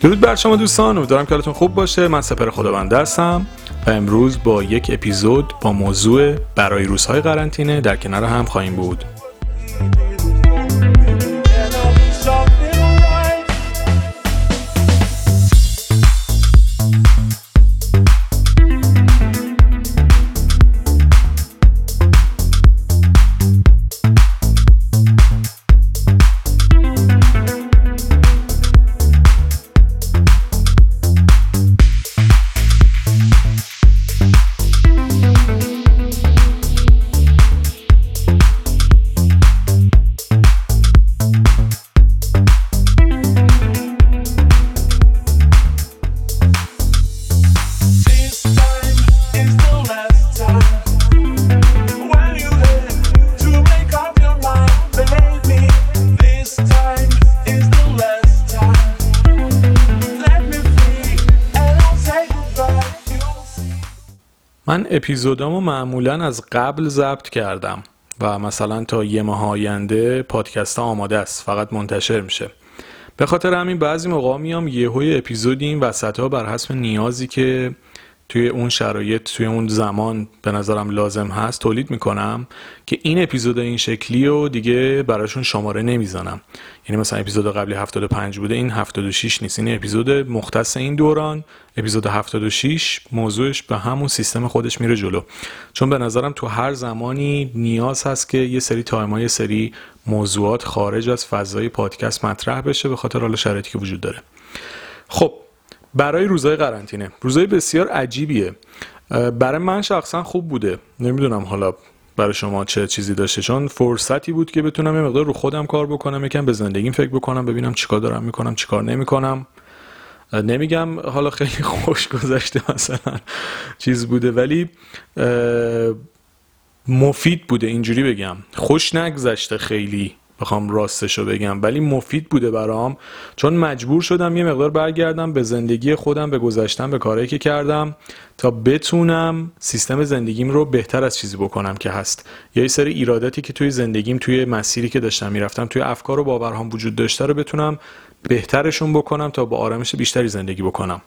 درود بر شما دوستان امیدوارم که حالتون خوب باشه. من سپر خداونده هستم و امروز با یک اپیزود با موضوع برای روزهای قرنطینه در کنار هم خواهیم بود. اپیزودامو معمولا از قبل ضبط کردم و مثلا تا یه ماه آینده پادکست ها آماده است فقط منتشر میشه. به خاطر همین بعضی موقع میام یهوی اپیزودی این وسط ها بر حسب نیازی که توی اون شرایط توی اون زمان به نظرم لازم هست تولید می‌کنم که این اپیزود این شکلی رو دیگه براشون شماره نمی‌زنم. یعنی مثلا اپیزود قبلی 75 بوده این 76 نیست. این اپیزود مختص این دوران اپیزود 76 موضوعش به همون سیستم خودش میره جلو. چون به نظرم تو هر زمانی نیاز هست که یه سری تایما یه سری موضوعات خارج از فضای پادکست مطرح بشه به خاطر حالا شرایطی که وجود داره. خب برای روزهای قرنطینه. روزهای بسیار عجیبیه. برای من شخصا خوب بوده. نمی‌دونم حالا برای شما چه چیزی داشته چون فرصتی بود که بتونم یه مقدار رو خودم کار بکنم یکم به زندگیم فکر بکنم ببینم چیکار دارم می‌کنم چیکار نمی‌کنم. نمیگم حالا خیلی خوش گذشته مثلا چیز بوده ولی مفید بوده اینجوری بگم. خوش نگذشته خیلی. بخوام راستشو بگم. ولی مفید بوده برام چون مجبور شدم یه مقدار برگردم به زندگی خودم به گذشتم به کارهایی که کردم تا بتونم سیستم زندگیم رو بهتر از چیزی بکنم که هست. یا یه سری ایراداتی که توی زندگیم توی مسیری که داشتم می‌رفتم توی افکار و باورهام وجود داشته رو بتونم بهترشون بکنم تا با آرامش بیشتری زندگی بکنم.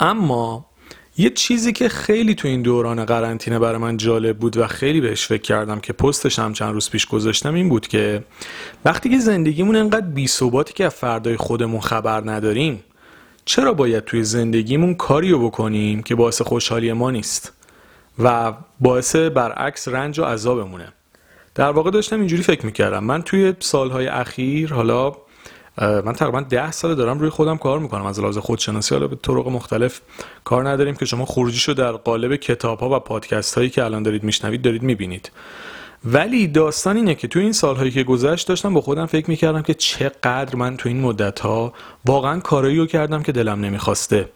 اما یه چیزی که خیلی تو این دوران قرنطینه برای من جالب بود و خیلی بهش فکر کردم که پستش هم چند روز پیش گذاشتم این بود که وقتی که زندگیمون انقدر بی ثباتی که از فردای خودمون خبر نداریم چرا باید توی زندگیمون کاریو بکنیم که باعث خوشحالی ما نیست و باعث برعکس رنج و عذابمونه؟ در واقع داشتم اینجوری فکر می‌کردم. من توی سالهای اخیر حالا من تقریبا ده سال دارم روی خودم کار می‌کنم از لحاظ خودشناسی. حالا به طرق مختلف کار نداریم که شما خروجیشو در قالب کتاب ها و پادکست هایی که الان دارید میشنوید دارید می‌بینید. ولی داستان اینه که تو این سالهایی که گذشت داشتم با خودم فکر می‌کردم که چقدر من تو این مدت ها واقعا کارایی رو کردم که دلم نمی‌خواسته.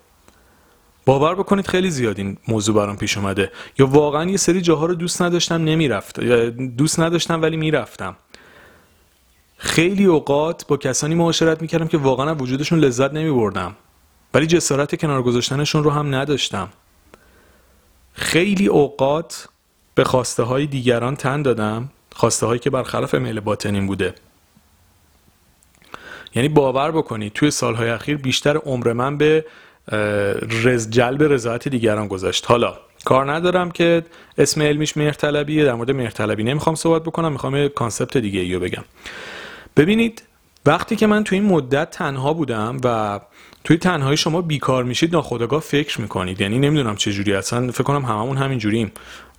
باور بکنید خیلی زیاد این موضوع برام پیش اومده. یا واقعا یه سری جاها رو دوست نداشتم نمی‌رفت دوست نداشتم ولی می‌رفتم. خیلی اوقات با کسانی معاشرت می‌کردم که واقعا وجودشون لذت نمیبردم. ولی جسارت کنار گذاشتنشون رو هم نداشتم. خیلی اوقات به خواسته های دیگران تن دادم خواسته هایی که برخلاف میل باطنیم بوده. یعنی باور بکنید توی سالهای اخیر بیشتر عمر من به رو جلب رضایت دیگران گذاشت حالا کار ندارم که اسم علمیش مهرطلبیه در مورد مهرطلبی نمی‌خوام صحبت بکنم می‌خوام یه concept دیگه ایو بگم. ببینید وقتی که من توی این مدت تنها بودم و توی تنهایی شما بیکار میشید ناخودآگاه فکر می‌کنید. یعنی نمی‌دونم چه جوری اصلا فکر کنم هممون همین جوریم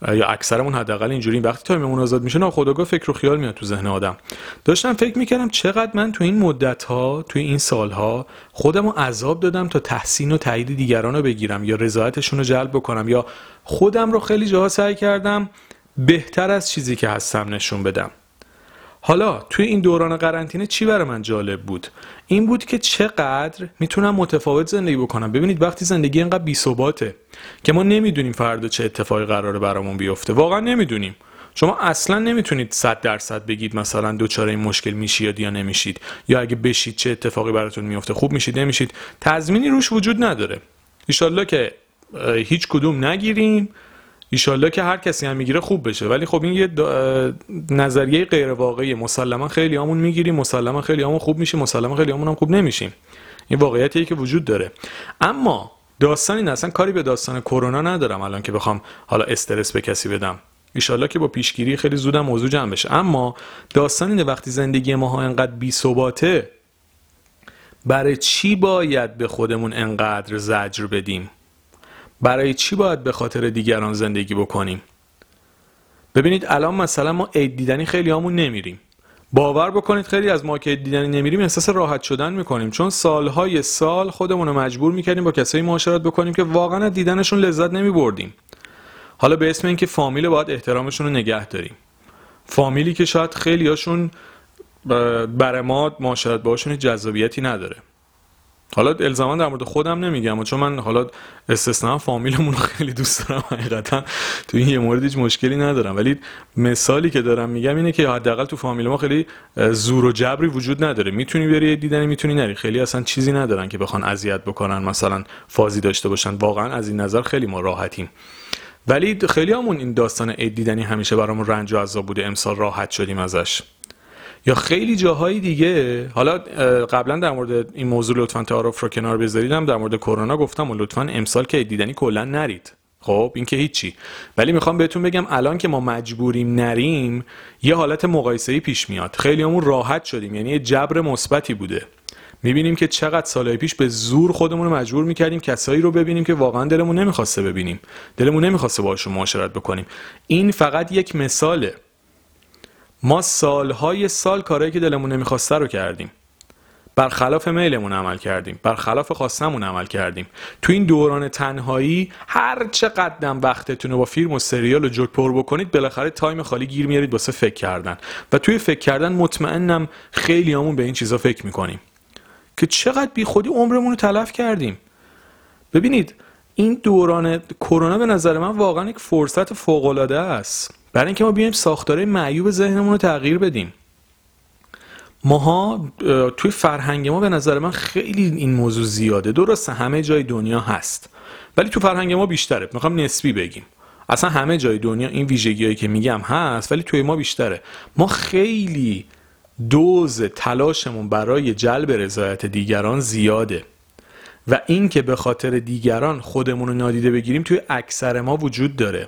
یا اکثرمون حداقل اینجوریم. وقتی time مون آزاد میشه ناخودآگاه فکر و خیال میاد تو ذهن آدم. داشتم فکر می‌کردم چقدر من توی این مدت ها توی این سال ها خودم عذاب دادم تا تحسین و تایید دیگران رو بگیرم یا رضایتشون رو جلب بکنم یا خودم رو خیلی جاها سعی کردم بهتر از چیزی که هستم نشون بدم. حالا توی این دوران قرنطینه چی برای من جالب بود؟ این بود که چقدر می‌تونم متفاوت زندگی بکنم. ببینید وقتی زندگی اینقدر بی‌ثباته که ما نمی‌دونیم فردا چه اتفاقی قراره برامون بیفته. واقعا نمی‌دونیم. شما اصلا نمی‌تونید صد درصد بگید مثلا دوچاره این مشکل میشید یا نمیشید. یا اگه بشید چه اتفاقی براتون میفته. خوب میشید نمیشید. تضمینی روش وجود نداره. ایشالله که هیچ کدوم نگیریم. ایشالله که هر کسی هم می‌گیره خوب بشه. ولی خب این یه نظریه غیر واقعی مسلما خیلی همون می‌گیریم مسلما خیلی همون خوب میشیم مسلما خیلی همون هم خوب نمیشیم. این واقعیتیه که وجود داره. اما داستان این اصلا کاری به داستان کرونا ندارم الان که بخوام حالا استرس به کسی بدم. ایشالله که با پیشگیری خیلی زودم موضوع جمع بشه. اما داستان اینه وقتی زندگی ما ها انقدر بی ثباته برای چی باید به خودمون انقدر زجر بدیم؟ برای چی باید به خاطر دیگران زندگی بکنیم؟ ببینید الان مثلا ما عید دیدنی خیلی همون نمیریم. باور بکنید خیلی از ما که عید دیدنی نمیریم احساس راحت شدن می‌کنیم. چون سالهای سال خودمون رو مجبور می‌کردیم با کسایی معاشرت بکنیم که واقعا دیدنشون لذت نمیبردیم. حالا به اسم اینکه فامیل باید احترامشون رو نگه داریم. فامیلی که شاید خیلی هاشون برای ما معاشرت باشون جذابیتی نداره. حالا الزاما در مورد خودم نمیگم چون من حالا استثنا فامیلمون رو خیلی دوست دارم حقیقتا تو این یه مورد هیچ مشکلی ندارم. ولی مثالی که دارم میگم اینه که حداقل تو فامیل ما خیلی زور و جبری وجود نداره. می‌تونی بری دیدنی می‌تونی نری. خیلی اصلا چیزی ندارن که بخوان اذیت بکنن مثلا فازی داشته باشن. واقعا از این نظر خیلی ما راحتیم. ولی خیلی همون این داستان عید دیدنی همیشه برامون رنج و عذاب بوده. امسال راحت شدیم ازش. یا خیلی جاهای دیگه حالا قبلا در مورد این موضوع لطفا تعارف رو کنار بذاریدم در مورد کرونا گفتم و لطفا امسال که دیدنی کلا نرید. خب این که هیچی. ولی می‌خوام بهتون بگم الان که ما مجبوریم نریم یه حالت مقایسه‌ای پیش میاد. خیلی همون راحت شدیم یعنی یه جبر مثبتی بوده. می‌بینیم که چقدر سالهای پیش به زور خودمون رو مجبور می‌کردیم کسایی رو ببینیم که واقعا دلمون نمی‌خواسته ببینیم. دلمون نمی‌خواسته باشون معاشرت بکنیم. این فقط یک مثاله. ما سالهای سال کارهایی که دلمون نمی‌خواسته رو کردیم. برخلاف میلمون عمل کردیم. برخلاف خواستمون عمل کردیم. تو این دوران تنهایی هر چقدرم وقتتون رو با فیلم و سریال و جوک پر بکنید بالاخره تایم خالی گیر میارید واسه فکر کردن. و توی فکر کردن مطمئنم خیلی همون به این چیزا فکر می‌کنیم. که چقدر بی خودی عمرمون رو تلف کردیم. ببینید این دوران کرونا به نظر من واقعا یک فرصت فوق العاده است. برای اینکه ما بیایم ساختاره معیوب ذهنمون رو تغییر بدیم. ماها اه، توی فرهنگ ما به نظر من خیلی این موضوع زیاده. درسته همه جای دنیا هست. ولی تو فرهنگ ما بیشتره. می‌خوام نسبی بگیم. اصلا همه جای دنیا این ویژگیهایی که میگم هست ولی توی ما بیشتره. ما خیلی دوز تلاشمون برای جلب رضایت دیگران زیاده. و این که به خاطر دیگران خودمون رو نادیده بگیریم توی اکثر ما وجود داره.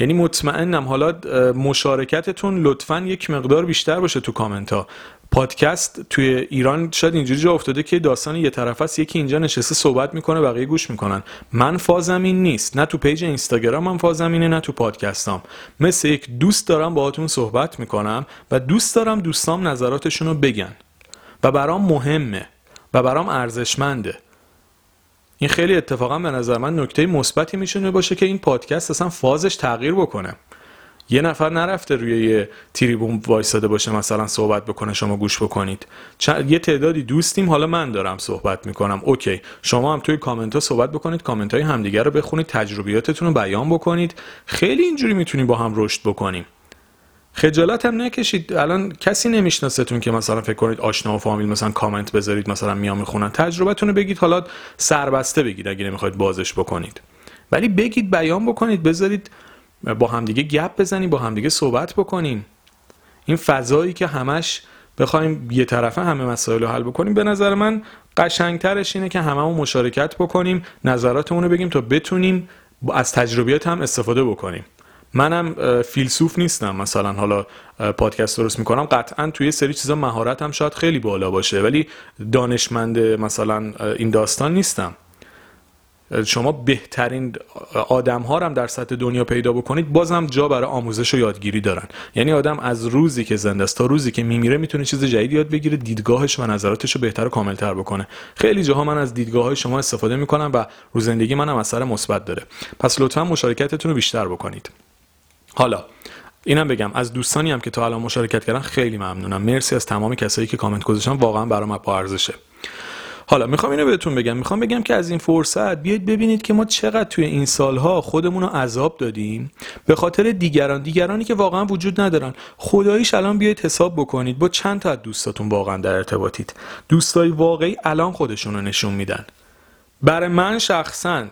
یعنی مطمئنم. حالا مشارکتتون لطفا یک مقدار بیشتر باشه تو کامنت ها پادکست توی ایران شاید اینجوری جا افتاده که داستان یه طرف است یکی اینجا نشسته صحبت می‌کنه بقیه گوش می‌کنن. من فازم این نیست. نه تو پیج اینستاگرام هم فازم اینه نه تو پادکستام. مثل یک دوست دارم باهاتون صحبت می‌کنم و دوست دارم دوستام نظراتشون رو بگن. و برام مهمه. و برام ارزشمنده. این خیلی اتفاقا به نظر من نکته مثبتی می‌تونه باشه که این پادکست اصلا فازش تغییر بکنه. یه نفر نرفته روی یه تریبون وایساده باشه مثلا صحبت بکنه شما گوش بکنید. یه تعدادی دوستیم حالا من دارم صحبت می‌کنم. اوکی. شما هم توی کامنت ها صحبت بکنید کامنت های همدیگه رو بخونید تجربیاتتون رو بیان بکنید. خیلی اینجوری می‌تونیم با هم رشد بکنیم. خجالت هم نکشید. الان کسی نمیشناستون که مثلا فکر کنید آشنا و فامیل مثلا کامنت بذارید مثلا میام می‌خونن. تجربتون رو بگید حالا سربسته بگید اگه نمی‌خواید بازش بکنید. ولی بگید بیان بکنید بذارید با همدیگه گپ بزنیم با همدیگه صحبت بکنیم. این فضایی که همش بخوایم یه طرفه همه مسائل رو حل بکنیم به نظر من قشنگترش اینه که هممون مشارکت بکنیم نظراتمون رو بگیم تا بتونیم از تجربیات هم استفاده بکنیم. منم فیلسوف نیستم مثلا حالا پادکست درست می‌کنم. قطعا توی سری چیزا مهارتم شاید خیلی بالا باشه ولی دانشمند مثلا این داستان نیستم. شما بهترین آدم ها هم در سطح دنیا پیدا بکنید بازم جا برای آموزش و یادگیری دارن. یعنی آدم از روزی که زنده است تا روزی که میمیره می‌تونه چیز جدید یاد بگیره دیدگاهش و نظراتش رو بهتر و کاملتر بکنه. خیلی جاها من از دیدگاه های شما استفاده می‌کنم و رو زندگی منم اثر مثبت داره. پس لطفا مشارکتتون رو بیشتر بکنید. حالا اینم بگم از دوستانی هم که تا الان مشارکت کردن خیلی ممنونم. مرسی از تمام کسایی که کامنت گذاشتن. واقعا برام با ارزشه. حالا می‌خوام اینو بهتون بگم. می‌خوام بگم که از این فرصت بیاید ببینید که ما چقدر توی این سالها خودمون رو عذاب دادیم. به خاطر دیگران دیگرانی که واقعا وجود ندارن. خداییش الان بیاید حساب بکنید با چند تا از دوستاتون واقعا در ارتباطید. دوستای واقعی الان خودشون رو نشون میدن. برای من شخصا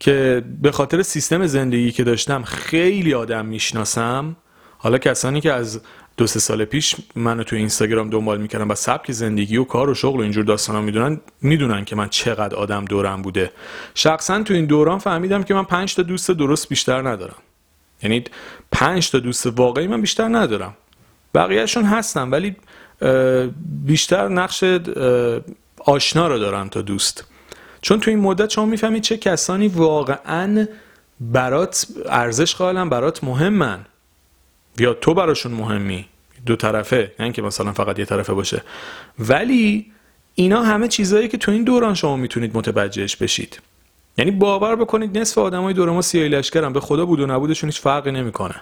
که به خاطر سیستم زندگی که داشتم خیلی آدم می‌شناسم حالا کسانی که از دو سه سال پیش منو تو اینستاگرام دنبال می‌کردن و سبک زندگی و کار و شغل و اینجور داستانا می‌دونن می‌دونن که من چقدر آدم دورم بوده. شخصا تو این دوران فهمیدم که من پنج تا دوست درست بیشتر ندارم. یعنی پنج تا دوست واقعی من بیشتر ندارم. بقیهشون هستن ولی بیشتر نقش آشنا رو دارم تا دوست. چون تو این مدت شما می‌فهمید چه کسانی واقعا برات ارزش قائلن برات مهمن. یا تو براشون مهمی دو طرفه نه اینکه مثلا فقط یه طرفه باشه. ولی اینا همه چیزهایی که تو این دوران شما می‌تونید متوجهش بشید. یعنی باور بکنید نصف آدمای دور ما سیاهی لشکرن. به خدا بود و نبودشون هیچ فرقی نمی‌کنه.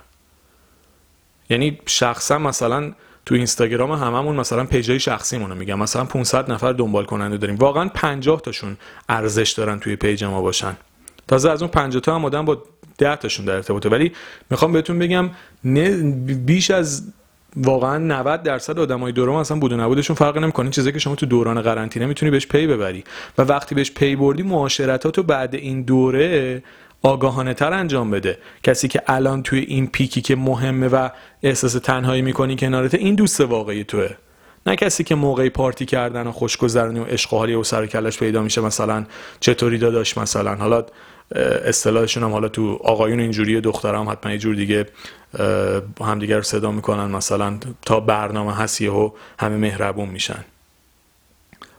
یعنی شخصا مثلا تو اینستاگرام هممون مثلا پیجای شخصیمون رو میگم. مثلا 500 نفر دنبال کننده داریم. واقعا 50 تاشون ارزش دارن توی پیج ما باشن. تازه از اون 50 تا هم آدم با 10 تاشون در ارتباطه. ولی می‌خوام بهتون بگم بیش از واقعا 90 درصد آدمای دورمون اصلا بود و نبودشون فرق نمی‌کنه. چیزی که شما تو دوران قرنطینه می‌تونی بهش پی ببری. و وقتی بهش پی بردی معاشرتاتو بعد این دوره آگاهانه تر انجام بده. کسی که الان توی این پیکی که مهمه و احساس تنهایی می‌کنی کنارته این دوست واقعی توه. نه کسی که موقعی پارتی کردن و خوشگذرانی و عشق و حالی و سر کلش پیدا میشه مثلا چطوری داداش مثلا. حالا اصطلاحشون هم حالا تو آقایون اینجوری دخترام حتما یه جور دیگه اه، همدیگه رو صدا می‌کنن مثلا تا برنامه هست یهو همه مهربون میشن.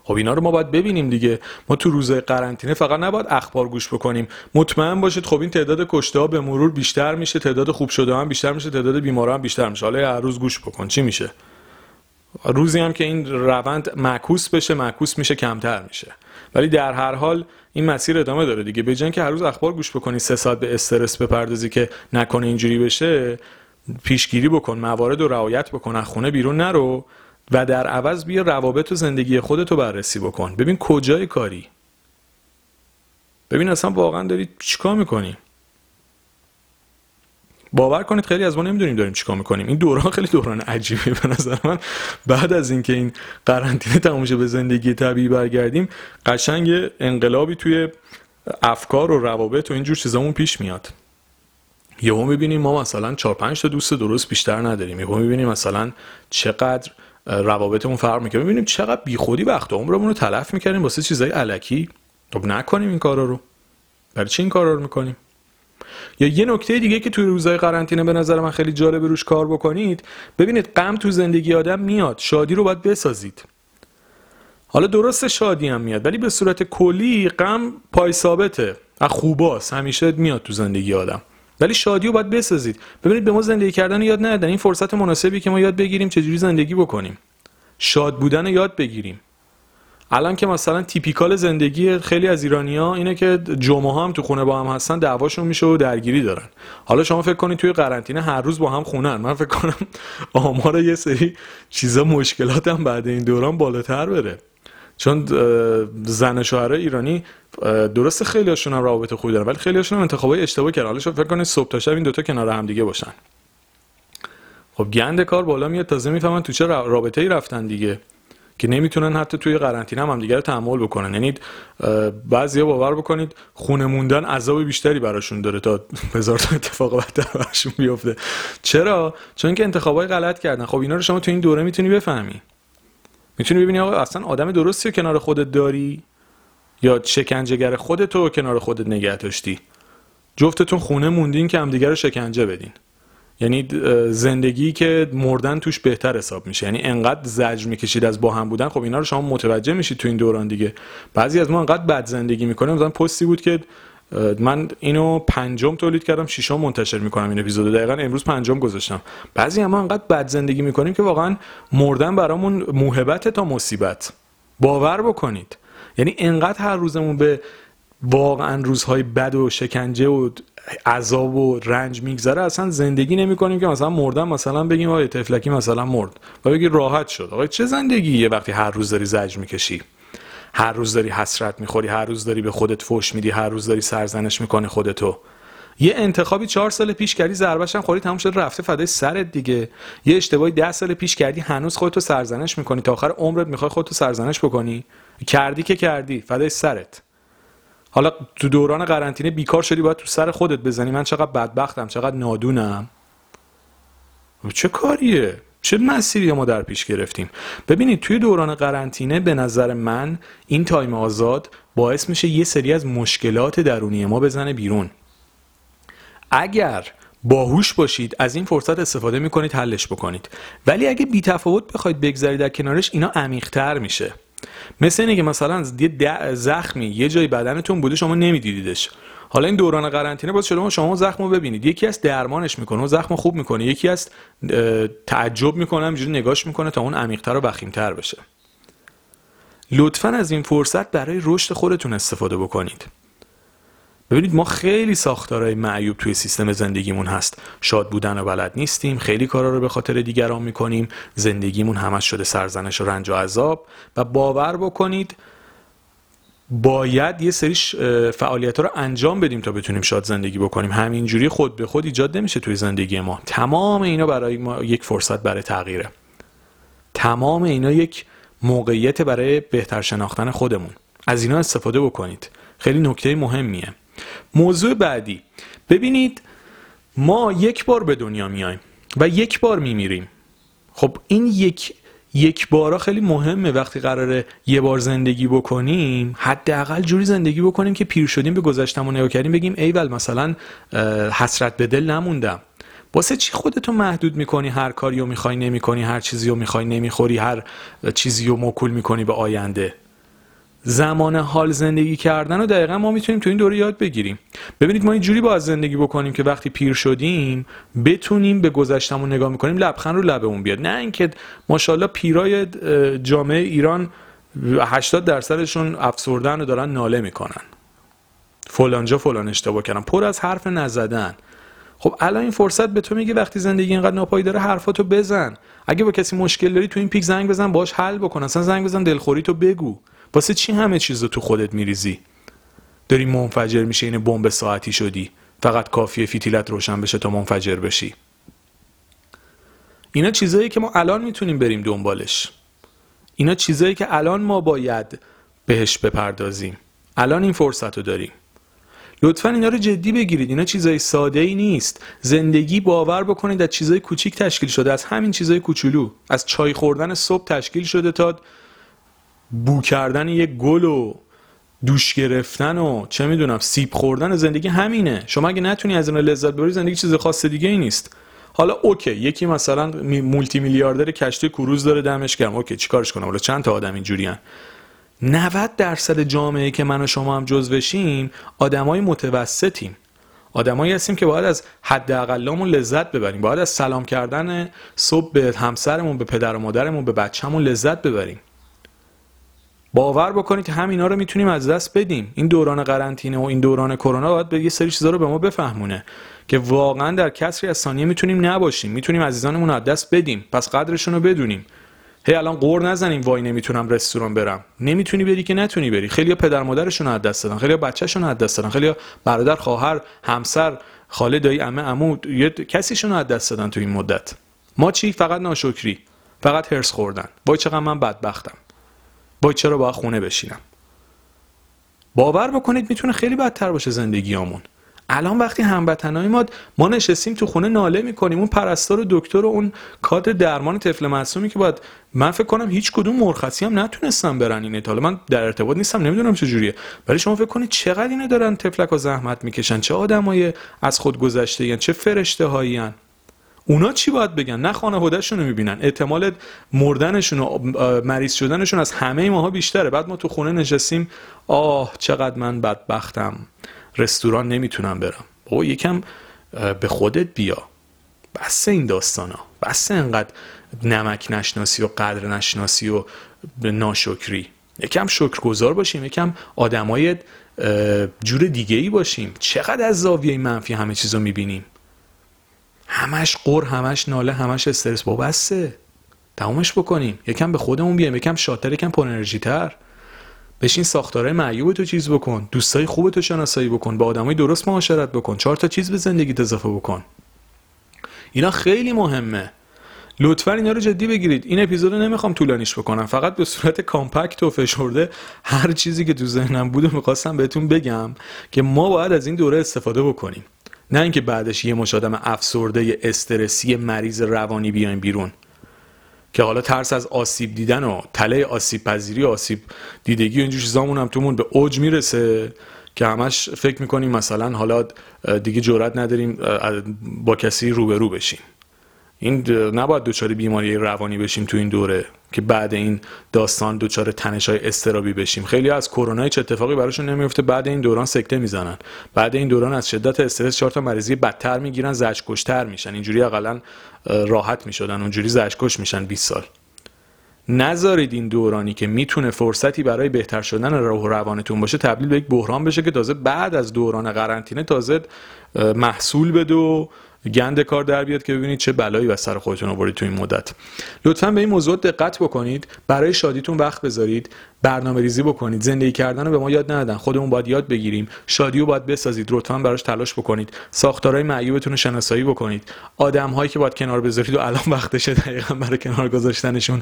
خب اینا رو ما باید ببینیم دیگه. ما تو روزهای قرنطینه فقط نباید اخبار گوش بکنیم. مطمئن باشید خب این تعداد کشته ها به مرور بیشتر میشه تعداد خوب شده هم بیشتر میشه تعداد بیمارا هم بیشتر میشه. حالا هر روز گوش بکن چی میشه؟ روزی هم که این روند معکوس بشه معکوس میشه کمتر میشه. ولی در هر حال این مسیر ادامه داره دیگه. به که هر روز اخبار گوش بکنی سه ساعت به استرس بپردازی که نکنه اینجوری بشه پیشگیری بکن موارد رو رعایت بکن خونه بیرون نرو. و در عوض بیا روابط و زندگی خودتو بررسی بکن. ببین کجای کاری. ببین اصلا واقعا داری چیکار می‌کنی؟ باور کنید خیلی از ما نمی‌دونیم داریم چیکار می‌کنیم. این دوران خیلی دوران عجیبیه به نظر من. بعد از اینکه این قرنطینه تموم به زندگی طبیعی برگردیم قشنگ انقلابی توی افکار و روابط و اینجور چیزامون پیش میاد. یهو می‌بینیم ما مثلا 4 5 تا دوست درست بیشتر نداریم. یهو می‌بینیم مثلا چقدر روابطمون فرق می‌کنه. می‌بینیم چقدر بیخودی وقت عمرمون رو تلف می‌کردیم واسه چیزای علکی. خب نکنیم این کارا رو. برای چی این کارا رو می‌کنیم؟ یا یه نکته دیگه که توی روزهای قرنطینه به نظر من خیلی جالب روش کار بکنید ببینید غم تو زندگی آدم میاد. شادی رو باید بسازید. حالا درست شادی هم میاد ولی به صورت کلی غم پای ثابته از خوباست. همیشه میاد تو زندگی آدم. ولی شادی رو باید بسازید. ببینید به ما زندگی کردن یاد ندادن. این فرصت مناسبی که ما یاد بگیریم چجوری زندگی بکنیم. شاد بودن یاد بگیریم. الان که مثلا تیپیکال زندگی خیلی از ایرانیا اینه که جمعه هم تو خونه با هم هستن دعواشون میشه و درگیری دارن. حالا شما فکر کنید توی قرنطینه هر روز با هم خونن. من فکر کنم آمار یه سری چیزا مشکلات هم بعد این دوران بالاتر بره. چون زن شوهرای ایرانی درست خیلی هاشون هم روابط خوبی دارن ولی خیلی هاشون هم انتخابای اشتباه کردن. حالا فکر کنید صبح تا شب این دوتا کنار هم دیگه باشن. خب گند کار بالا میاد تازه می‌فهمن تو چه رابطه ای رفتن دیگه که نمی‌تونن حتی توی قرنطینه هم همدیگه رو تحمل بکنن. یعنی بعضیا باور بکنید خونه موندن عذاب بیشتری براشون داره تا هزار تا اتفاق بدتر براشون بیفته. چرا؟ چون که انتخابای غلط کردن. خب اینا رو شما تو این دوره می‌تونی بفهمی. می‌تونی ببینی آقا اصلا آدم درستی رو کنار خودت داری؟ یا شکنجهگر خودتو کنار خودت نگه داشتی؟ جفتتون خونه موندین که همدیگه رو شکنجه بدین. یعنی زندگی که مردن توش بهتر حساب میشه. یعنی انقدر زجر می‌کشید از با هم بودن خب اینا رو شما متوجه میشید تو این دوران دیگه. بعضی از ما انقدر بد زندگی می‌کنیم مثلا پستی بود که من اینو پنجم تولید کردم ششم منتشر می‌کنم این اپیزودو دقیقا امروز پنجم گذاشتم. بعضی هم ما انقدر بد زندگی می‌کنیم که واقعا مردن برامون موهبت تا مصیبت. باور بکنید. یعنی انقدر هر روزمون به واقعا روزهای بد و شکنجه و عذاب و رنج میگذره اصلا زندگی نمی کنیم که مثلا مردن مثلا بگیم آقای تفلکی مثلا مرد. و بگی راحت شد. آقای چه زندگیه وقتی هر روز داری زجر می‌کشی؟ هر روز داری حسرت می‌خوری هر روز داری به خودت فوش میدی هر روز داری سرزنش می‌کنی خودتو. یه انتخابی چهار سال پیش کردی ضربش هم خوری تموم شد رفته فدای سرت دیگه. یه اشتباهی ده سال پیش کردی هنوز خودتو سرزنش می‌کنی. تا آخر عمرت می‌خوای خودتو سرزنش بکنی. کردی که کردی فدای سرت. حالا تو دوران قرنطینه بیکار شدی باید تو سر خودت بزنی. من چقدر بدبختم چقدر نادونم. چه کاریه؟ چه مسیری ما در پیش گرفتیم؟ ببینید توی دوران قرنطینه به نظر من این تایم آزاد باعث میشه یه سری از مشکلات درونی ما بزنه بیرون. اگر باهوش باشید از این فرصت استفاده می‌کنید حلش بکنید. ولی اگه بی تفاوت بخواید بگذارید در کنارش اینا عمیق‌تر میشه. مثل اینه که مثلا یه زخمی یه جای بدنتون بوده شما نمیدیدیدش. حالا این دوران قرنطینه باز شما شما زخم رو ببینید. یکی از درمانش می‌کنه و زخم خوب می‌کنه. یکی از تعجب می‌کنه همینجوری نگاش می‌کنه تا اون عمیق‌تر و وخیمتر بشه. لطفا از این فرصت برای رشد خودتون استفاده بکنید. ببینید ما خیلی ساختارهای معیوب توی سیستم زندگیمون هست. شاد بودن و بلد نیستیم خیلی کارا رو به خاطر دیگران می‌کنیم. زندگیمون همش شده سرزنش و رنج و عذاب. و باور بکنید باید یه سری فعالیت ها رو انجام بدیم تا بتونیم شاد زندگی بکنیم. همینجوری خود به خود ایجاد نمیشه توی زندگی ما. تمام اینا برای ما یک فرصت برای تغییره. تمام اینا یک موقعیت برای بهتر شناختن خودمون. از اینا استفاده بکنید. خیلی نکته مهمیه. موضوع بعدی. ببینید ما یک بار به دنیا میایم و یک بار میمیریم. خب این یک یک بارا خیلی مهمه. وقتی قراره یه بار زندگی بکنیم حداقل جوری زندگی بکنیم که پیر شدیم به گذشتمون نگاه کردیم بگیم ایول مثلا حسرت به دل نموندم. واسه چی خودتو محدود می‌کنی؟ هر کاری رو می‌خوای نمی‌کنی. هر چیزی رو می‌خوای نمی‌خوری. هر چیزی رو موکول می‌کنی به آینده. زمان حال زندگی کردن رو دقیقا ما می‌تونیم تو این دوره یاد بگیریم. ببینید ما اینجوری باید زندگی بکنیم که وقتی پیر شدیم بتونیم به گذشتمون نگاه می‌کنیم لبخند رو لبمون بیاد. نه اینکه ماشاءالله پیرای جامعه ایران 80 درصدشون افسردن رو دارن ناله می‌کنن. فلانجا فلان اشتباه کردن. پر از حرف نزدن. خب الان این فرصت به تو میگه وقتی زندگی اینقدر ناپایی داره حرفاتو بزن. اگه با کسی مشکل داری تو این پیک زنگ بزن باش حل بکن. اصلا زنگ بزن دلخوری تو بگو. واسه چی همه چیز رو تو خودت میریزی؟ داری منفجر میشه این بمب ساعتی شدی. فقط کافیه فیتیلت روشن بشه تا منفجر بشی. اینا چیزایی که ما الان می‌تونیم بریم دنبالش. اینا چیزایی که الان ما باید بهش بپردازیم. الان این فرصت رو داریم. لطفا اینا رو جدی بگیرید. اینا چیزای ساده ای نیست. زندگی باور بکنید از چیزای کوچیک تشکیل شده. از همین چیزای کوچولو. از چای خوردن صبح تشکیل شده تا بو کردن یک گل و دوش گرفتن و چه می‌دونم سیب خوردن زندگی همینه. شما اگه نتونی از این لذت ببری زندگی چیز خاص دیگه ای نیست. حالا OK یکی مثلا مولتی میلیاردر کشتی کروز داره دمش گرم. OK چیکارش کنم؟ حالا چند تا آدم اینجوریان 90 درصد جامعه که من و شما هم جزوشیم آدمای متوسطیم. آدمایی هستیم که باید از حداقلمون لذت ببریم. باید از سلام کردن صبح به همسرمون به پدر و مادرمون به بچه‌مون لذت ببریم. باور بکنید همینا رو می‌تونیم از دست بدیم. این دوران قرنطینه و این دوران کرونا باید به یه سری چیزا رو به ما بفهمونه که واقعا در کسری از ثانیه می‌تونیم نباشیم. می‌تونیم عزیزانمون از دست بدیم. پس قدرشون رو بدونیم. هی الان قور نزنیم وای نمی‌تونم رستوران برم. نمی‌تونی بری که نتونی بری. خیلی پدر مادرشون از دست دادن. خیلی بچه‌شون از دست دادن. خیلی برادر خواهر همسر خاله دایی عمه عمو یه کسیشون از دست دادن تو این مدت. ما چی؟ فقط ناشکری. فقط هرس خوردن. وای چقدر من بدبختم. وای چرا باید خونه بشینم؟ باور بکنید می‌تونه خیلی بدتر باشه زندگیامون. الان وقتی هموطنای ما ما نشستیم تو خونه ناله می‌کنیم. اون پرستار و دکتر و اون کادر درمان طفل معصومی که باید من فکر کنم هیچ کدوم مرخصی هم نتونستن برن این حالا من در ارتباط نیستم نمی‌دونم چجوریه ولی شما فکر کنید چقدر اینو دارن تفلک و زحمت می‌کشن؟ چه آدمای از خود گذشته چه فرشته هایی اونا چی باید بگن؟ نه خانوادهشون رو می‌بینن. احتمال مردنشون و مریض شدنشون از همه ماها بیشتره. بعد ما تو خونه نشستیم آه چقدر من بدبختم. رستوران نمی‌تونم برم. بابا یکم به خودت بیا. بس این داستانا. بس انقدر نمک نشناسی و قدر نشناسی و ناشکری. یکم شکرگزار باشیم. یکم آدمای جور دیگه ای باشیم. چقدر از زاویه منفی همه چیز رو می‌بینیم. همش قر همش ناله همش استرس. با بسه تمومش بکنیم. یکم به خودمون بیایم یکم شاتر یکم پر انرژی تر بشین ساختارهای معیوب تو چیز بکن. دوستای خوب تو شناسایی بکن. با آدمای درست معاشرت بکن. چهار تا چیز به زندگیت اضافه بکن. اینا خیلی مهمه. لطفا اینا رو جدی بگیرید. این اپیزود رو نمی‌خوام طولانیش بکنم. فقط به صورت کامپکت و فشرده هر چیزی که تو ذهنم بود و می‌خواستم بهتون بگم که ما باید از این دوره استفاده بکنیم. نه اینکه بعدش یه مش آدم افسرده استرسی مریض روانی بیایم بیرون. که حالا ترس از آسیب دیدن و تله آسیب پذیری و آسیب دیدگی و اینجور چیزامون هم تومون به اوج می‌رسه که همش فکر می‌کنیم مثلا حالا دیگه جرات نداریم با کسی روبرو بشیم. این نباید دچار بیماری روانی بشیم تو این دوره که بعد این داستان دچار تنش های استرابی بشیم. خیلی از کرونا هیچ اتفاقی براشون نمیفته بعد این دوران سکته می‌زنن. بعد این دوران از شدت استرس چهار تا مریضی بدتر می‌گیرن زجکشتر میشن. اینجوری اقلا راحت می‌شدن اونجوری زجکش میشن 20 سال. نذارید این دورانی که می‌تونه فرصتی برای بهتر شدن روح و روانتون باشه تبدیل به یک بحران بشه که تازه بعد از دوران قرنطینه تازه محصول بده و گند کار در بیاد که ببینید چه بلایی بر سر خودتون آورید تو این مدت. لطفا به این موضوع دقت بکنید برای شادیتون وقت بذارید برنامه ریزی بکنید زندگی کردن رو به ما یاد ندادن خودمون باید یاد بگیریم شادی رو باید بسازید لطفا براش تلاش بکنید ساختارهای معیوبتون رو شناسایی بکنید آدم هایی که باید کنار بذارید و الان وقتشه دقیقا برای کنار گذاشتنشون.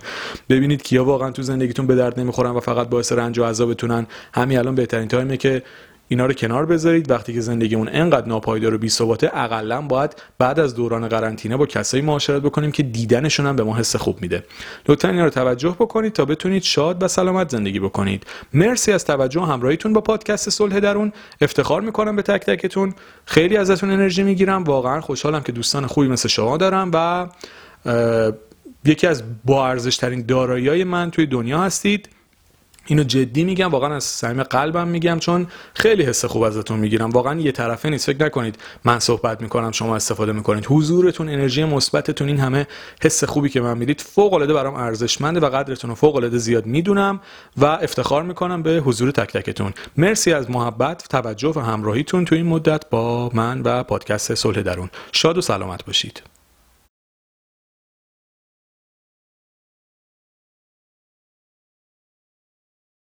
ببینید کیا واقعا تو زندگیتون به درد نمی‌خورن و فقط باعث رنج و عذابتونن. همین الان بهترین تایمه که اینا رو کنار بذارید. وقتی که زندگیمون انقدر ناپایدار و بی‌ثباته اقلا باید بعد از دوران قرنطینه با کسایی معاشرت بکنیم که دیدنشون هم به ما حس خوب میده. لطفا اینا رو توجه بکنید تا بتونید شاد و سلامت زندگی بکنید. مرسی از توجه و همراهیتون با پادکست صلح درون. افتخار می‌کنم به تک تکتون. خیلی ازتون انرژی می‌گیرم. واقعا خوشحالم که دوستان خوبی مثل شما دارم و یکی از با ارزش ترین دارایی من توی دنیا هستید. اینو جدی میگم واقعا از صمیم قلبم میگم چون خیلی حس خوب ازتون می‌گیرم. واقعا یه طرفه نیست فکر نکنید من صحبت می‌کنم شما استفاده می‌کنید. حضورتون انرژی مثبتتون این همه حس خوبی که من می‌دید فوق العاده برام ارزشمنده و قدرتون رو فوق العاده زیاد می‌دونم و افتخار می‌کنم به حضور تک تکتون. مرسی از محبت توجه و همراهیتون تو این مدت با من و پادکست صلح درون. شاد و سلامت باشید.